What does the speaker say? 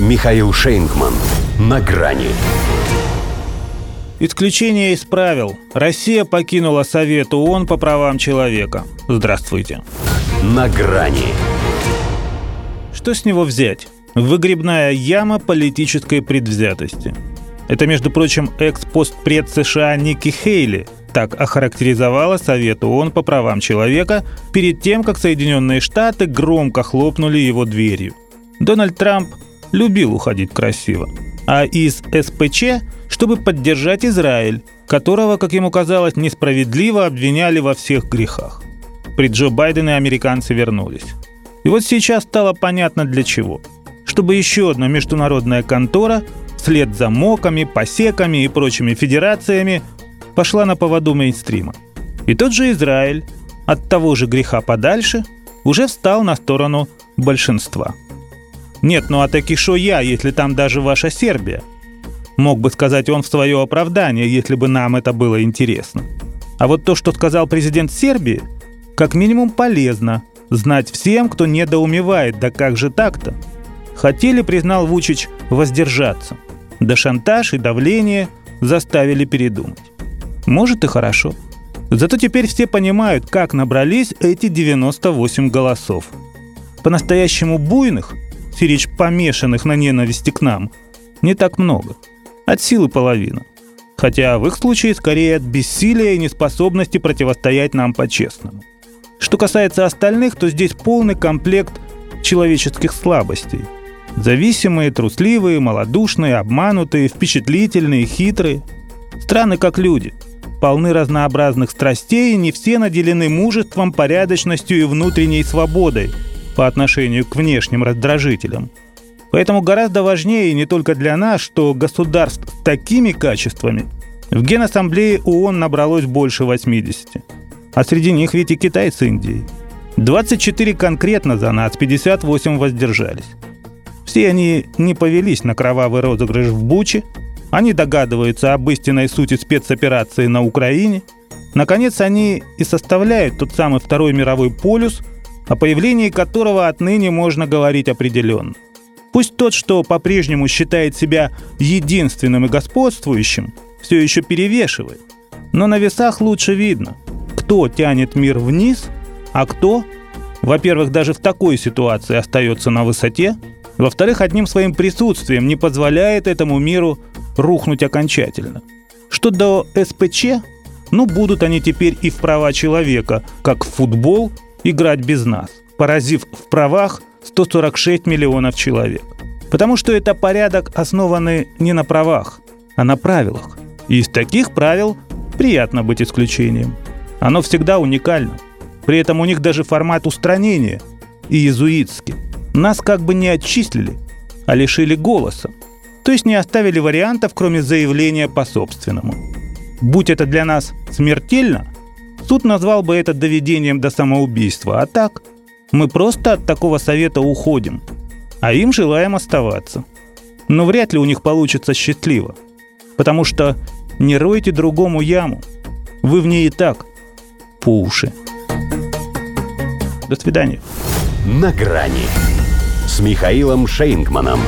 Михаил Шейнгман. На грани. Исключение из правил. Россия покинула Совет ООН по правам человека. Здравствуйте. На грани. Что с него взять? Выгребная яма политической предвзятости. Это, между прочим, экс-постпред США Ники Хейли так охарактеризовала Совет ООН по правам человека перед тем, как Соединенные Штаты громко хлопнули его дверью. Дональд Трамп любил уходить красиво. А из СПЧ, чтобы поддержать Израиль, которого, как ему казалось, несправедливо обвиняли во всех грехах. При Джо Байдене американцы вернулись. И вот сейчас стало понятно для чего. Чтобы еще одна международная контора вслед за МОКами, посеками и прочими федерациями пошла на поводу мейнстрима. И тот же Израиль, от того же греха подальше, уже встал на сторону большинства – нет, ну а таки шо я, если там даже ваша Сербия? Мог бы сказать он в свое оправдание, если бы нам это было интересно. А вот то, что сказал президент Сербии, как минимум полезно знать всем, кто недоумевает, да как же так-то? Хотели, признал Вучич, воздержаться. Да шантаж и давление заставили передумать. Может и хорошо. Зато теперь все понимают, как набрались эти 98 голосов. По-настоящему буйных – сирич помешанных на ненависти к нам, не так много. От силы половина. Хотя в их случае скорее от бессилия и неспособности противостоять нам по-честному. Что касается остальных, то здесь полный комплект человеческих слабостей. Зависимые, трусливые, малодушные, обманутые, впечатлительные, хитрые. Страны как люди. Полны разнообразных страстей, не все наделены мужеством, порядочностью и внутренней свободой – по отношению к внешним раздражителям. Поэтому гораздо важнее не только для нас, что государств с такими качествами в Генассамблее ООН набралось больше 80. А среди них ведь и Китай с Индией. 24 конкретно за нас, 58 воздержались. Все они не повелись на кровавый розыгрыш в Буче, они догадываются об истинной сути спецоперации на Украине. Наконец, они и составляют тот самый Второй мировой полюс – о появлении которого отныне можно говорить определенно. Пусть тот, что по-прежнему считает себя единственным и господствующим, все еще перевешивает, но на весах лучше видно, кто тянет мир вниз, а кто, во-первых, даже в такой ситуации остается на высоте, во-вторых, одним своим присутствием не позволяет этому миру рухнуть окончательно. Что до СПЧ, ну будут они теперь и в права человека, как в футбол играть без нас, поразив в правах 146 миллионов человек. Потому что это порядок, основанный не на правах, а на правилах. И из таких правил приятно быть исключением. Оно всегда уникально. При этом у них даже формат устранения и иезуитский. Нас как бы не отчислили, а лишили голоса. То есть не оставили вариантов, кроме заявления по собственному. Будь это для нас смертельно – Суд назвал бы это доведением до самоубийства, а так мы просто от такого совета уходим, а им желаем оставаться. Но вряд ли у них получится счастливо, потому что не ройте другому яму, вы в ней и так по уши. До свидания. На грани с Михаилом Шейнгманом.